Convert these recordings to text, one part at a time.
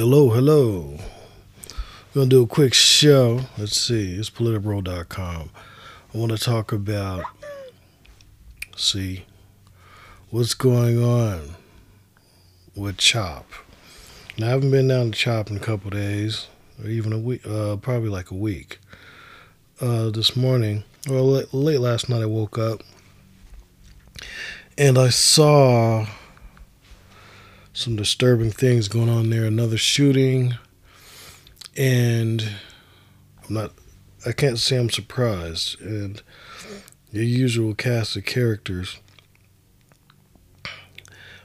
Hello, hello. We're Gonna do a quick show. Let's see, it's politabro.com. I want to talk about, see, what's going on with Chop. Now, I haven't been down to Chop in a couple days, or even a week, uh, probably like a week. Uh, this morning, well, late, late last night, I woke up and I saw some disturbing things going on there. Another shooting, and I'm not. I can't say I'm surprised. And the usual cast of characters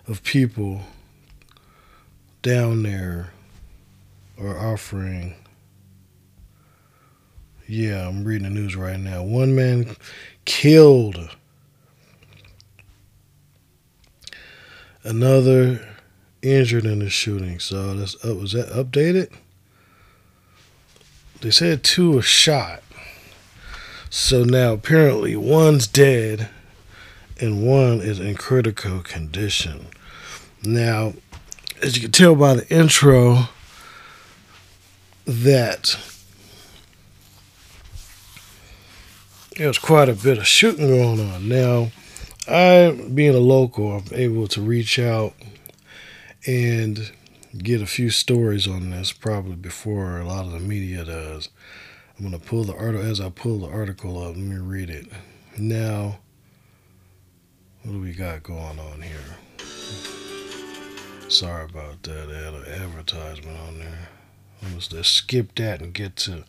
of people down there are offering. Yeah, I'm reading the news right now. One man killed. Another injured in the shooting. So that's uh, was that updated? They said two were shot. So now apparently one's dead and one is in critical condition. Now, as you can tell by the intro, that there's quite a bit of shooting going on. Now, I, being a local, I'm able to reach out and get a few stories on this probably before a lot of the media does. I'm going to pull the article as I pull the article up. Let me read it. Now, what do we got going on here? Sorry about that. They had an advertisement on there. Let's just skip that and get to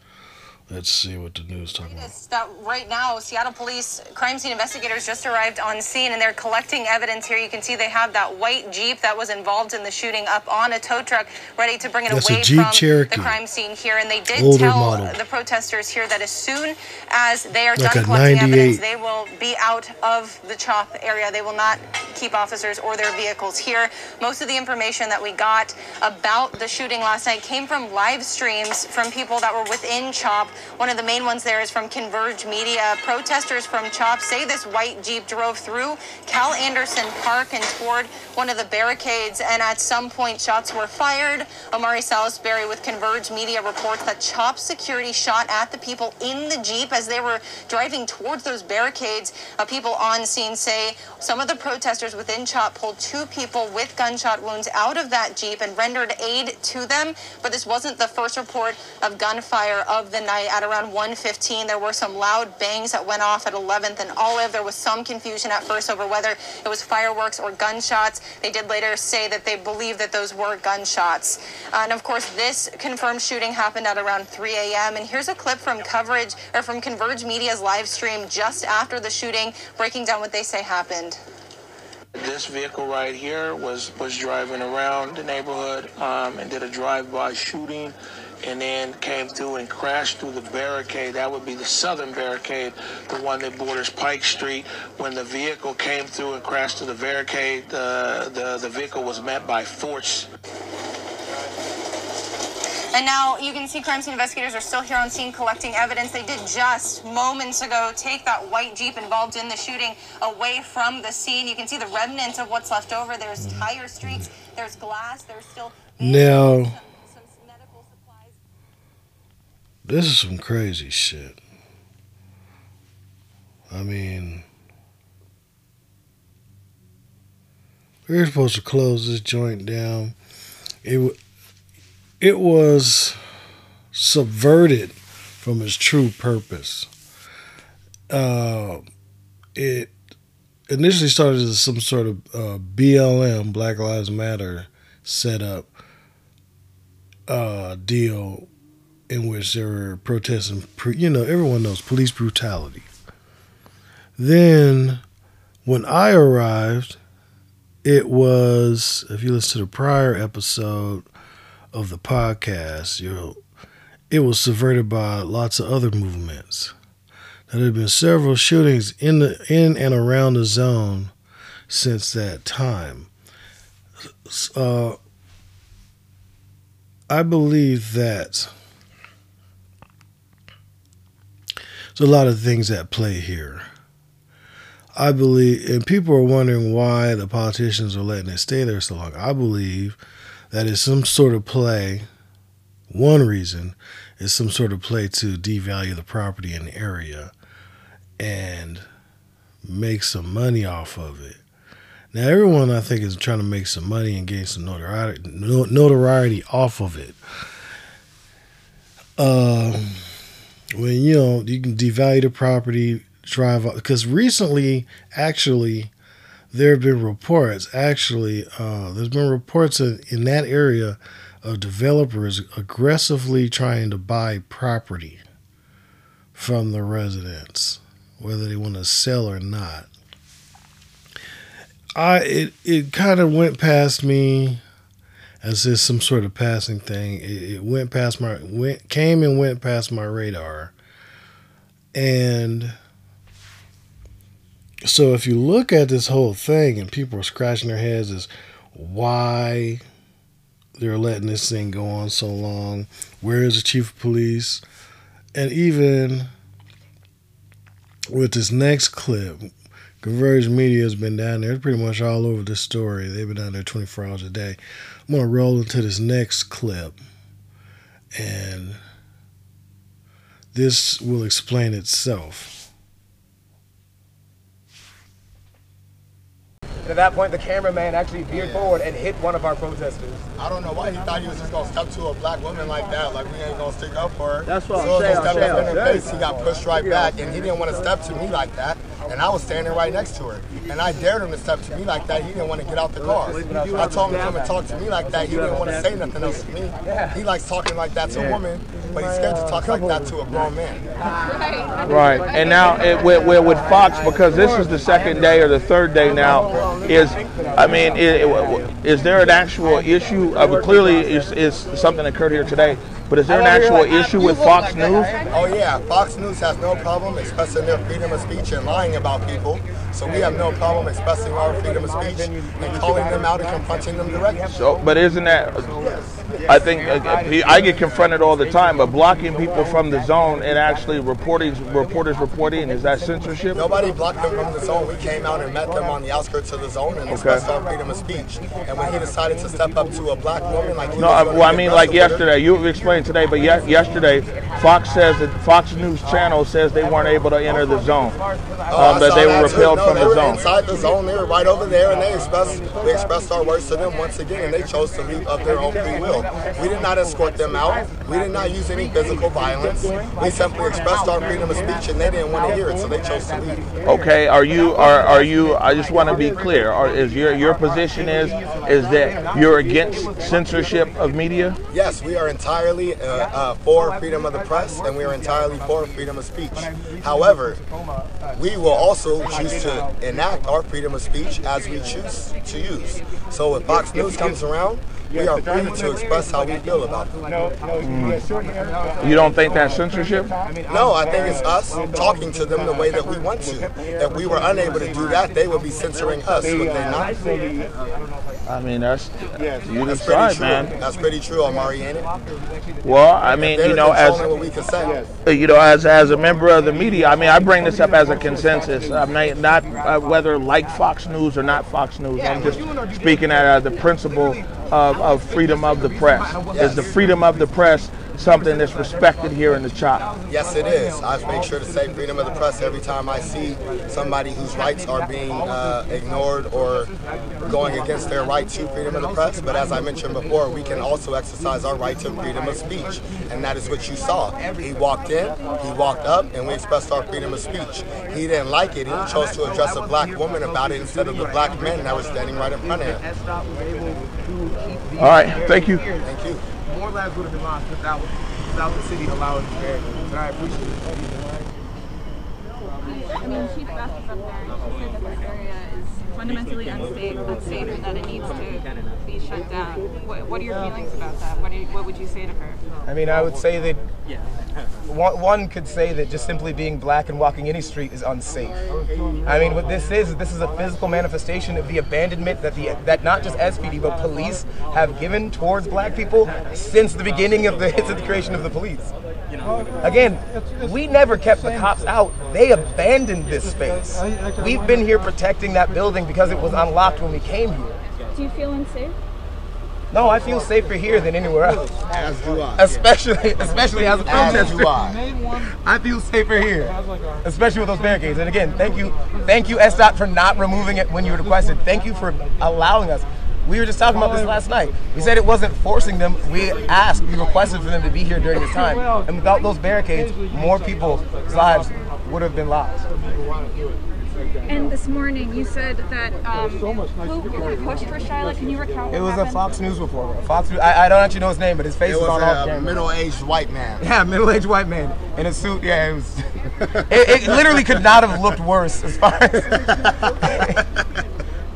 Let's see what the news talking about. That right now, Seattle police crime scene investigators just arrived on scene and they're collecting evidence here. You can see they have that white Jeep that was involved in the shooting up on a tow truck, ready to bring it That's away from Cherokee. the crime scene here. And they did Older tell model. the protesters here that as soon as they are Like done collecting evidence, they will be out of the CHOP area. They will not keep officers or their vehicles here. Most of the information that we got about the shooting last night came from live streams from people that were within CHOP. One of the main ones there is from Converge Media. Protesters from CHOP say this white Jeep drove through Cal Anderson Park and toward one of the barricades, and at some point shots were fired. Omari Salisbury with Converge Media reports that CHOP security shot at the people in the Jeep as they were driving towards those barricades. Uh, people on scene say some of the protesters within CHOP pulled two people with gunshot wounds out of that Jeep and rendered aid to them. But this wasn't the first report of gunfire of the night. At around 1:15, there were some loud bangs that went off at 11th and Olive. There was some confusion at first over whether it was fireworks or gunshots. They did later say that they believe that those were gunshots. Uh, and of course, this confirmed shooting happened at around 3 a.m. And here's a clip from coverage or from Converge Media's live stream just after the shooting, breaking down what they say happened. This vehicle right here was was driving around the neighborhood um, and did a drive-by shooting, and then came through and crashed through the barricade. That would be the southern barricade, the one that borders Pike Street. When the vehicle came through and crashed through the barricade, the the, the vehicle was met by force. And now you can see crime scene investigators are still here on scene collecting evidence. They did just moments ago take that white Jeep involved in the shooting away from the scene. You can see the remnants of what's left over. There's tire streaks, there's glass, there's still Now- some, some. This is some crazy shit. I mean, we were supposed to close this joint down. It wa- it was subverted from its true purpose. uh, it initially started as some sort of uh, BLM, Black Lives Matter, setup uh, deal in which they were protesting. You know, everyone knows police brutality. Then, when I arrived, it was if you listen to the prior episode of the podcast, you know, it was subverted by lots of other movements. Now, There have been several shootings in the in and around the zone since that time. Uh, I believe that there's a lot of things at play here. I believe, and people are wondering why the politicians are letting it stay there so long. I believe that is some sort of play. One reason is some sort of play to devalue the property in the area and make some money off of it. Now, everyone I think is trying to make some money and gain some notoriety, notoriety off of it. Um, when you know you can devalue the property, drive up because recently, actually, there have been reports. Actually, uh, there's been reports in, in that area of developers aggressively trying to buy property from the residents whether they want to sell or not. I it it kind of went past me as if some sort of passing thing. It, it, went past my went came and went past my radar, and so if you look at this whole thing and people are scratching their heads as why they're letting this thing go on so long, where is the chief of police, and even with this next clip, Converge Media has been down there. Pretty much all over this story. They've been down there 24 hours a day. I'm going to roll into this next clip, and this will explain itself. And at that point, the cameraman actually veered forward and hit one of our protesters. I don't know why he thought he was just gonna step to a black woman like that. Like we ain't gonna stick up for her. That's what so I'm saying. Step up in her face, he got pushed right back, and he didn't want to step to me like that. And I was standing right next to her, and I dared him to step to me like that. He didn't want to get out the car. I told him to come and talk to me like that. He didn't want to say nothing else to me. He likes talking like that to a woman, but he's scared to talk like that to a grown man. Right. And now it, with, with Fox, because this is the second day or the third day now, is I mean, is there an actual issue? I mean, clearly, is, is something occurred here today. But is there an actual issue with Fox News? Oh yeah, Fox News has no problem expressing their freedom of speech and lying about people. So we have no problem expressing our freedom of speech and calling them out and confronting them directly. So, but isn't that? I think uh, I get confronted all the time, but blocking people from the zone and actually reporting reporters reporting is that censorship? Nobody blocked them from the zone. We came out and met them on the outskirts of the zone and expressed okay. our freedom of speech. And when he decided to step up to a black woman, like no, well, I mean, like yesterday, you explained today, but ye- yesterday, Fox says that Fox News Channel says they weren't able to enter the zone, oh, um, that they were repelled no, from the zone. Inside the zone, they were right over there, and they expressed we expressed our words to them once again, and they chose to leave of their own free will. We did not escort them out. We did not use any physical violence. We simply expressed our freedom of speech, and they didn't want to hear it, so they chose to leave. Okay, are you are are you? I just want to be clear. Are, is your your position is is that you're against censorship of media? Yes, we are entirely uh, uh, for freedom of the press, and we are entirely for freedom of speech. However, we will also choose to enact our freedom of speech as we choose to use. So if Fox News comes around, we are free to express how we feel about them. Mm. You don't think that's censorship? No, I think it's us talking to them the way that we want to. If we were unable to do that, they would be censoring us, would they not? I mean, that's you that's decide, man. That's pretty true, Omari, ain't it? Well, I mean, you know, as you know, as as a member of the media, I mean, I bring this up as a consensus. I'm not, not uh, whether like Fox News or not Fox News. I'm just speaking at uh, the principle of, of freedom of the press. Yes. Is the freedom of the press something that's respected here in the CHOP? Yes, it is. I make sure to say freedom of the press every time I see somebody whose rights are being uh, ignored or going against their right to freedom of the press. But as I mentioned before, we can also exercise our right to freedom of speech, and that is what you saw. He walked in, he walked up, and we expressed our freedom of speech. He didn't like it, and he chose to address a black woman about it instead of the black men that were standing right in front of him. All right, thank you. Thank you. More lives would have been lost without, without the city allowing this barricade. And I appreciate it. I mean, Chief Best was up there and she said that this area is fundamentally unsafe, unsafe and that it needs to be shut down. What, what are your feelings about that? What, do you, what would you say to her? I mean, I would say that one, could say that just simply being black and walking any street is unsafe. I mean, what this is, this is a physical manifestation of the abandonment that the that not just SPD but police have given towards black people since the beginning of the, since the creation of the police. Again, we never kept the cops out. They abandoned this space. We've been here protecting that building because it was unlocked when we came here. Do you feel unsafe? No, I feel safer here than anywhere else. As do I. Especially, especially as a As protester. do I. I feel safer here, especially with those barricades. And again, thank you, thank you, SDOT, for not removing it when you requested. Thank you for allowing us. We were just talking about this last night. We said it wasn't forcing them. We asked, we requested for them to be here during this time. And without those barricades, more people's lives would have been lost. And this morning you said that um, who, who pushed for Shyla? Can you recount It what was a? Fox News reporter. Fox. News- I, I don't actually know his name, but his face It is was on all a camera. middle-aged white man. Yeah, middle-aged white man in a suit. Yeah, it was. it, it literally could not have looked worse as far as.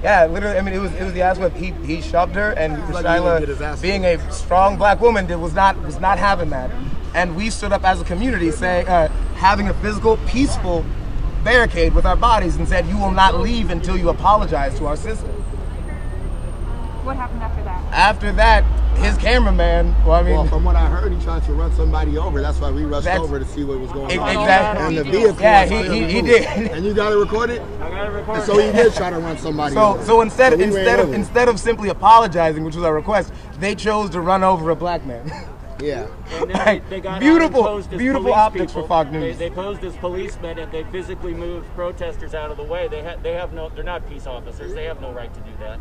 yeah, literally. I mean, it was it was the ass whip. He he shoved her, and like he didn't get his Shyla, being a strong black woman, did, was not was not having that. And we stood up as a community, saying, uh, having a physical, peaceful barricade with our bodies, and said, "You will not leave until you apologize to our sister." What happened after that? After that, his cameraman. Well, I mean, Well, from what I heard, he tried to run somebody over. That's why we rushed over to see what was going Ex- on. exactly. And the vehicle. Yeah, he- he- he did. And you got it recorded. I got it recorded. So he did try to run somebody So, over. so instead, we instead of over. instead of simply apologizing, which was our request, they chose to run over a black man. yeah. And then they, they got out Beautiful- and as beautiful police optics for. Fox News. they posed as policemen and they physically moved protesters out of the way. They ha- they have no. They're not peace officers. They have no right to do that.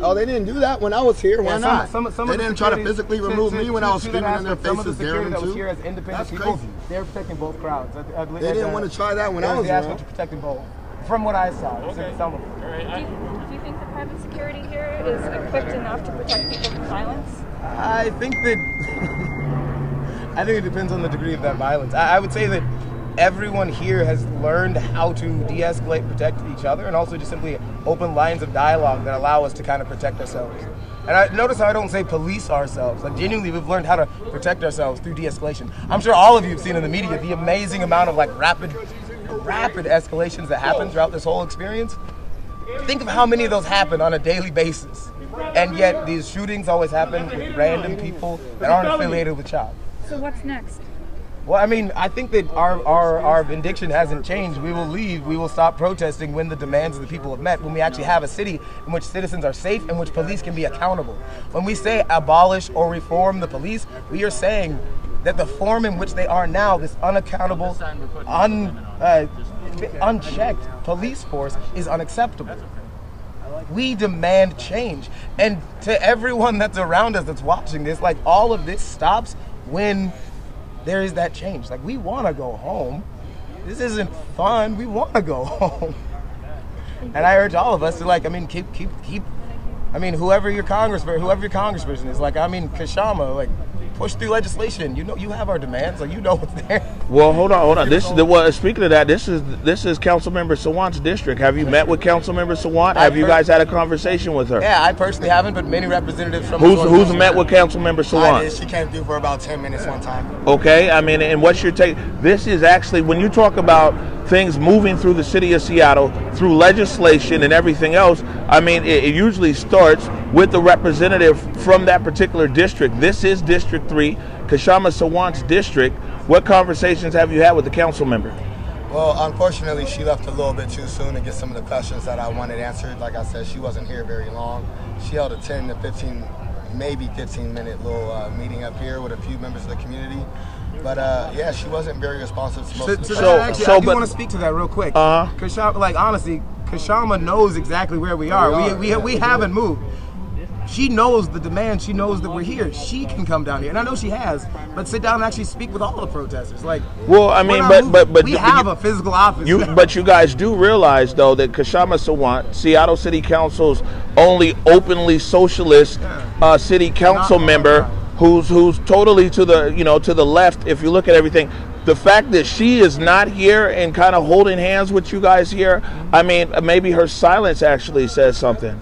Oh, they didn't do that when I was here. Why Yeah, not? some- some they the didn't try to physically remove to- me when to- I was to screaming in their aspect, some of the faces, daring security that was here as independent That's people, crazy. they were protecting both crowds. I- I believe They didn't uh, want to try that when I was the aspect around. of protecting both. From what I saw, Okay. some of them. All right. Do you, do you think the private security here is equipped enough to protect people from violence? I think that I think it depends on the degree of that violence. I, I would say that everyone here has learned how to de-escalate, protect each other, and also just simply open lines of dialogue that allow us to kind of protect ourselves. And I notice how I don't say police ourselves. Like genuinely, we've learned how to protect ourselves through de-escalation. I'm sure all of you have seen in the media the amazing amount of like rapid, rapid escalations that happen throughout this whole experience. Think of how many of those happen on a daily basis. And yet these shootings always happen with random people that aren't affiliated with CHOP. So what's next? Well, I mean, I think that our, our, our vindication hasn't changed. We will leave. We will stop protesting when the demands of the people have met, when we actually have a city in which citizens are safe, and which police can be accountable. When we say abolish or reform the police, we are saying that the form in which they are now, this unaccountable, un, uh, unchecked police force, is unacceptable. We demand change. And to everyone that's around us that's watching this, like all of this stops when there is that change. Like we want to go home. This isn't fun. We want to go home. And I urge all of us to like, I mean, keep, keep, keep. I mean, whoever your congressman, whoever your congressperson is, like, I mean, Kshama, like, push through legislation. You know, you have our demands. Like, you know what's there. Well, hold on, hold on. This is the well. Speaking of that, this is this is Councilmember Sawant's district. Have you met with Councilmember Sawant? Have you guys had a conversation with her? Yeah, I personally haven't, but many representatives from Who's who's met with Councilmember I did. Sawant? She came through for about 10 minutes one time. Okay, I mean, and what's your take? This is actually when you talk about things moving through the city of Seattle through legislation and everything else. I mean, it, it usually starts with the representative from that particular district. This is District Three, Kshama Sawant's district. What conversations have you had with the council member? Well, unfortunately, she left a little bit too soon to get some of the questions that I wanted answered. Like I said, she wasn't here very long. She held a 10 to 15 maybe 15 minute little uh, meeting up here with a few members of the community. But uh, yeah, she wasn't very responsive to most So, of the so. So- actually, so, I do but- want to speak to that real quick. Uh-huh. Kshama, like honestly, Kshama knows exactly where we are. We We are, we, yeah. we haven't moved. She knows the demand. She knows that we're here. She can come down here, and I know she has. But sit down and actually speak with all the protesters. Like, Well, I mean, not but- but- but we you- have a physical office. You, but you guys do realize though that Kshama Sawant, Seattle City Council's only openly socialist uh, city council Not- member, who's who's totally to the you know to the left. If you look at everything, the fact that she is not here and kind of holding hands with you guys here, I mean, maybe her silence actually says something.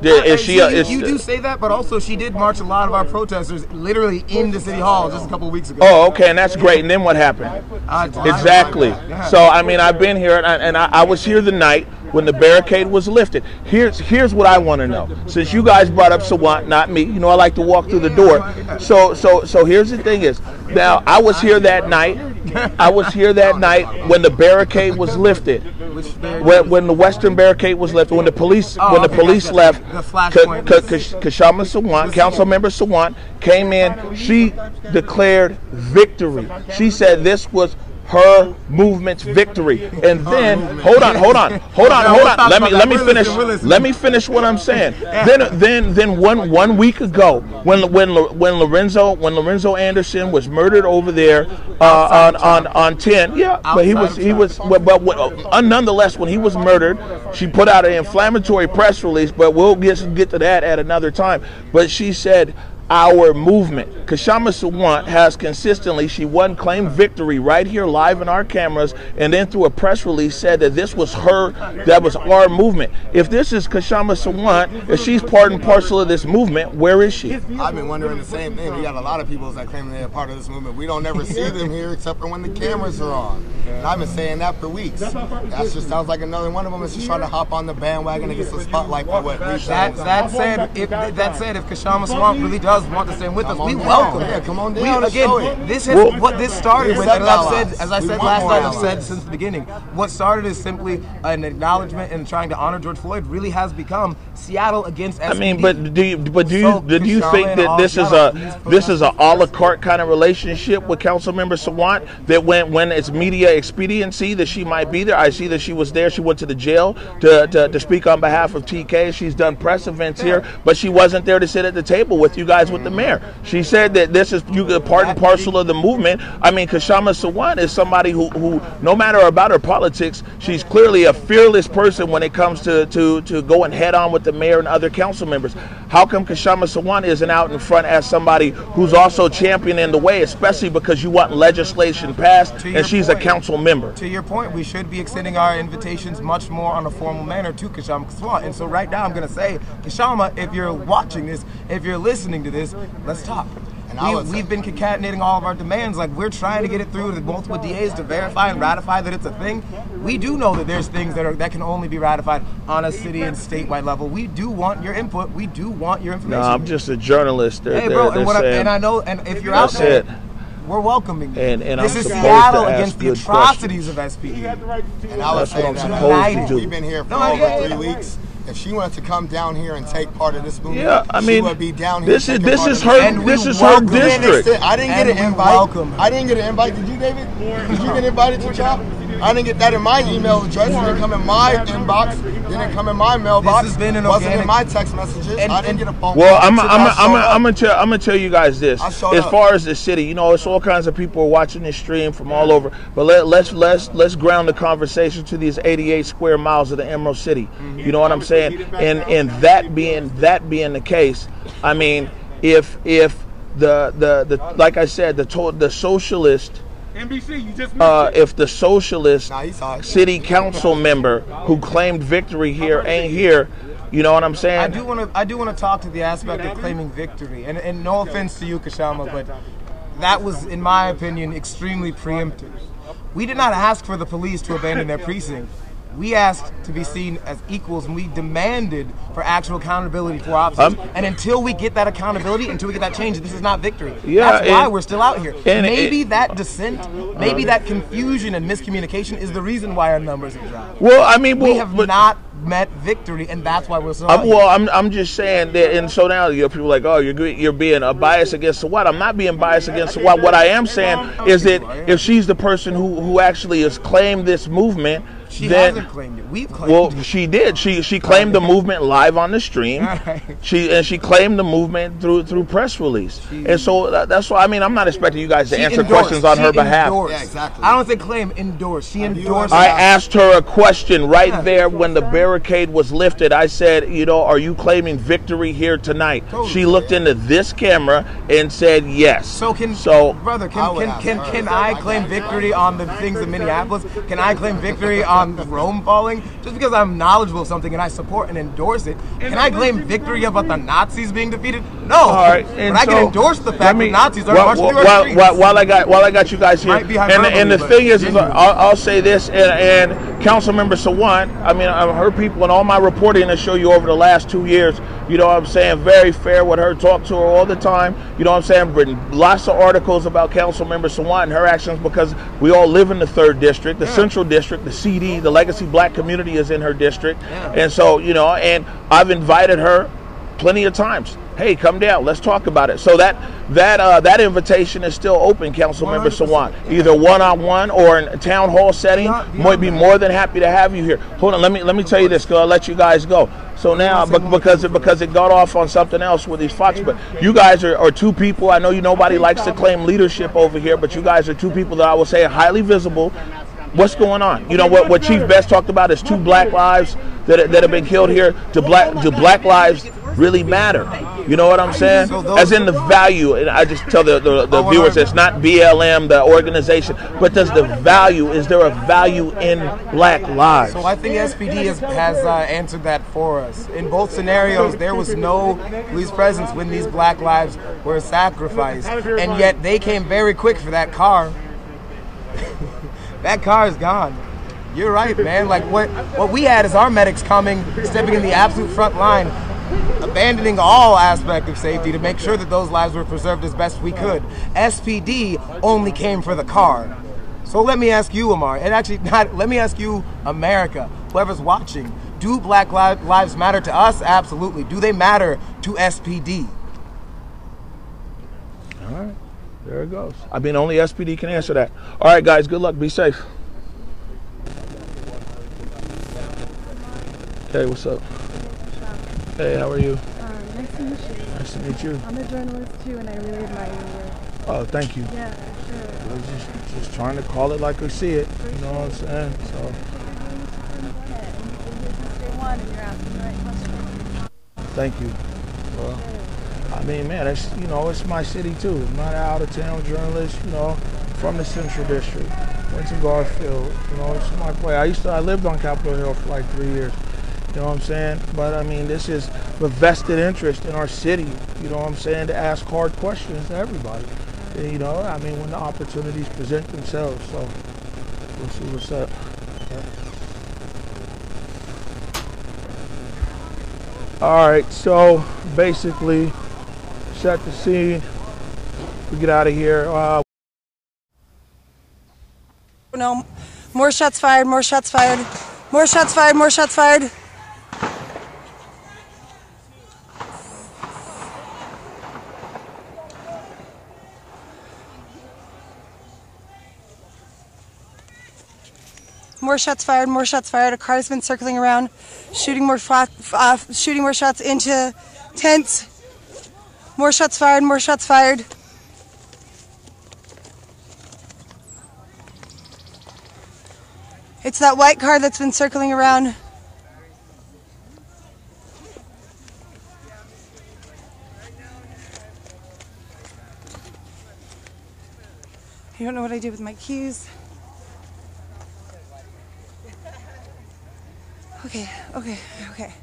Did- Is she? uh, you, is- you do say that, but also she did march a lot of our protesters literally into City Hall just a couple weeks ago. Oh, okay, and that's great. And then what happened? Exactly. So I mean, I've been here, and I, and I, I was here the night when the barricade was lifted. Here's here's what I want to know. Since you guys brought up Sawant, not me. You know, I like to walk through the door. So so so here's the thing is, now I was here that night. I was here that night when the barricade was lifted. When, when the western barricade was lifted, when the police Oh, when the police left, The flash Ka- point Ka- was- Kash- Kshama Sawant, council member Sawant, came in. She declared victory. She said this was her movement's victory. And then, hold on, hold on, hold on, hold on. Let me let me finish. Let me finish what I'm saying. Then then then one one week ago, when when when Lorenzo when Lorenzo Anderson was murdered over there uh, on on on 10, yeah, but he was he was but, but uh, nonetheless when he was murdered, she put out an inflammatory press release. But we'll get get to that at another time. But she said our movement. Kshama Sawant has consistently, she won claimed victory right here live in our cameras, and then through a press release said that this was her, that was our movement. If this is Kshama Sawant, if she's part and parcel of this movement, where is she? I've been wondering the same thing. We got a lot of people that claim they're part of this movement. We don't ever see them here except for when the cameras are on. And I've been saying that for weeks. That just sounds like another one of them is just trying to hop on the bandwagon and get some spotlight for what we That, that said, if that said, if Kshama Sawant really does want to stand with us, we down. welcome. Yeah, it. come on down, let's show it. again, this has Well- what this started with, accept and I've said, as I said last night, I've said since the beginning, what started is simply an acknowledgement and trying to honor George Floyd really has become Seattle against I mean, but do you, but do you, So, do you think that this is a this that- is a a la carte kind of relationship with Councilmember Sawant? That when when it's media expediency that she might be there. I see that she was there. She went to the jail to, to, to speak on behalf of TK. She's done press events here, but she wasn't there to sit at the table with you guys with the mayor. She said that this is you get part and parcel of the movement. I mean, Kshama Sawant is somebody who, who no matter about her politics, she's clearly a fearless person when it comes to, to, to going head on with the mayor and other council members. How come Kshama Sawant isn't out in front as somebody who's also championing the way, especially because you want legislation passed To and she's a council member? To your point, we should be extending our invitations much more on a formal manner to Kshama Sawant. And so right now I'm going to say, Kshama, if you're watching this, if you're listening to this, let's talk. And I We, would say- we've been concatenating all of our demands. Like we're trying to get it through to multiple DAs to verify and ratify that it's a thing. We do know that there's things that are that can only be ratified on a city and statewide level. We do want your input. We do want your No, information. I'm just a journalist. They're, Hey, they're, bro, they're and, what I, and I know, and if you're out there, it. we're welcoming you. And- and this I'm is supposed Seattle against the good atrocities of SPD. And I would That's say what I'm that supposed to do. We've been here for No, over yeah, three yeah. weeks. If she wanted to come down here and take part of this movement, Yeah, I she mean, would be down here. this is taking this is her this And this is her I didn't district. I didn't And get an invite. welcome. I didn't get an invite. Did you, David? Did you get invited to CHOP? I didn't get that in my email address. It didn't come in my inbox. It Didn't come in my mailbox. has been an Wasn't organic- in my text messages. And- I didn't get a phone Well, call. I'm I'm I I'm showed I'm. I'm gonna tell I'm gonna tell you guys this. As up. far as the city, you know, it's all kinds of people are watching this stream from all over. But let, let's let's let's ground the conversation to these 88 square miles of the Emerald City. Mm-hmm. You know what I'm saying? And and that being that being the case, I mean, if if the the the like I said, the to, the socialist NBC, you just uh, if the socialist Nah, he saw it. city council member who claimed victory here ain't here, you know what I'm saying? I do want to. I do want to talk to the aspect of claiming victory, and, and no offense to you, Kshama, but that was, in my opinion, extremely preemptive. We did not ask for the police to abandon their precinct. We asked to be seen as equals, and we demanded for actual accountability for officers. Um, and until we get that accountability, until we get that change, this is not victory. Yeah, That's why and- we're still out here. and maybe it- that dissent, maybe that confusion and miscommunication is the reason why our numbers have dropped. Well, I mean, We have but- not met victory, and that's why we're still out I'm, here. well, I'm, I'm just saying that, and so now you know, people are like, oh, you're you're being a bias against what? I'm not being biased against what. What I am saying is that if she's the person who, who actually has claimed this movement, She then hasn't claimed it. We've claimed well, it. she did. She she claimed the movement live on the stream. Alright. She and she claimed the movement through through press release. and so that, that's why I mean I'm not expecting you guys to answer endorsed. questions on She her behalf. Yeah, exactly. I don't think claim, endorse. She endorsed. I asked her a question right Yeah. there when the barricade was lifted. I said, you know, are you claiming victory here tonight? Totally. She looked into this camera and said yes. So can so brother, I can can can, can I claim victory on the things in Minneapolis? Can I claim victory on Rome falling? Just because I'm knowledgeable of something and I support and endorse it, can I claim victory about the Nazis being defeated? No. All right, but and I so, can endorse the fact me- that Nazis are while, marching through our while, streets. while, while I got while I got you guys here, and, and the thing is, is I'll, I'll say this, and, and Councilmember Sawant, I mean, I've heard people in all my reporting to show you over the last two years. You know, what I'm saying very fair with her, talk to her all the time. You know, what I'm saying written lots of articles about Councilmember Sawant and her actions because we all live in the third district, the central district, the CD, the legacy black community is in her district, and so you know, and I've invited her plenty of times. Hey, come down. Let's talk about it. So that that uh, that invitation is still open, Councilmember 100%. Sawant. Either one on one or in a town hall setting. Might be more than happy to have you here. Hold on. Let me let me tell you this. Cause I'll let you guys go. So now, bec- because it, because it got off on something else with these Fox, but you guys are, are two people. I know you nobody likes to claim leadership over here, but you guys are two people that I will say are highly visible. What's going on? You know what? What Chief Best talked about is two black lives that, that have been killed here. Do black do black lives really matter? You know what I'm saying? As in the value, and I just tell the, the, the viewers it's not BLM, the organization, but does the value, is there a value in black lives? So I think SPD has, has uh, answered that for us. In both scenarios, there was no police presence when these black lives were sacrificed, and yet they came very quick for that car. that car is gone. You're right, man. Like what what we had is our medics coming, stepping in the absolute front line, abandoning all aspect of safety to make sure that those lives were preserved as best we could. SPD only came for the car. So let me ask you, Amar, and actually not. Let me ask you, America, whoever's watching. Do Black lives matter to us? Absolutely. Do they matter to SPD? All right, there it goes. I mean, only SPD can answer that. All right, guys, good luck. Be safe. Hey, what's up? Hey, how are you? Um, nice to meet you. Nice to meet you. I'm a journalist too, and I really admire your work. Oh, thank you. Yeah, sure. Was just, just trying to call it like we see it. You know what I'm saying? So, Day one, and you're asking the right questions. thank you. Well, I mean, man, it's you know, it's my city too. I'm not an out of town journalist. You know, from the Central District. Went to Garfield. You know, it's my way. I used to. I lived on Capitol Hill for like three years. You know what I'm saying? But I mean, this is the vested interest in our city. You know what I'm saying? To ask hard questions to everybody. And, you know, I mean, when the opportunities present themselves. So we'll see what's up. All right, so basically, set the scene. We get out of here. Uh, No, more shots fired, more shots fired, more shots fired, more shots fired. More shots fired, more shots fired. A car's been circling around, shooting more, uh, shooting more shots into tents. More shots fired, more shots fired. It's that white car that's been circling around. I don't know what I did with my keys. Okay, okay, okay.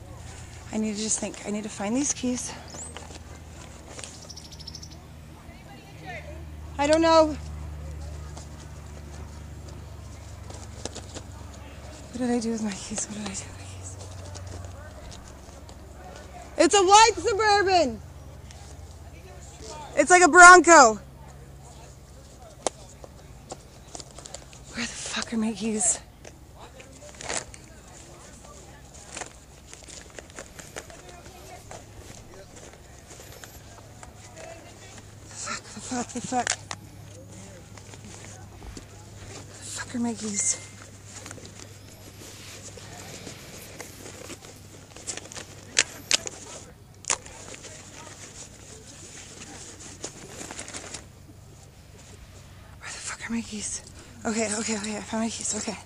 I need to just think. I need to find these keys. I don't know. What did I do with my keys? What did I do with my keys? It's a white suburban. It's like a Bronco. Where the fuck are my keys? Fuck, the fuck, the fuck. My keys? Where the fuck are my keys? Okay, okay, okay, I found my keys. Okay,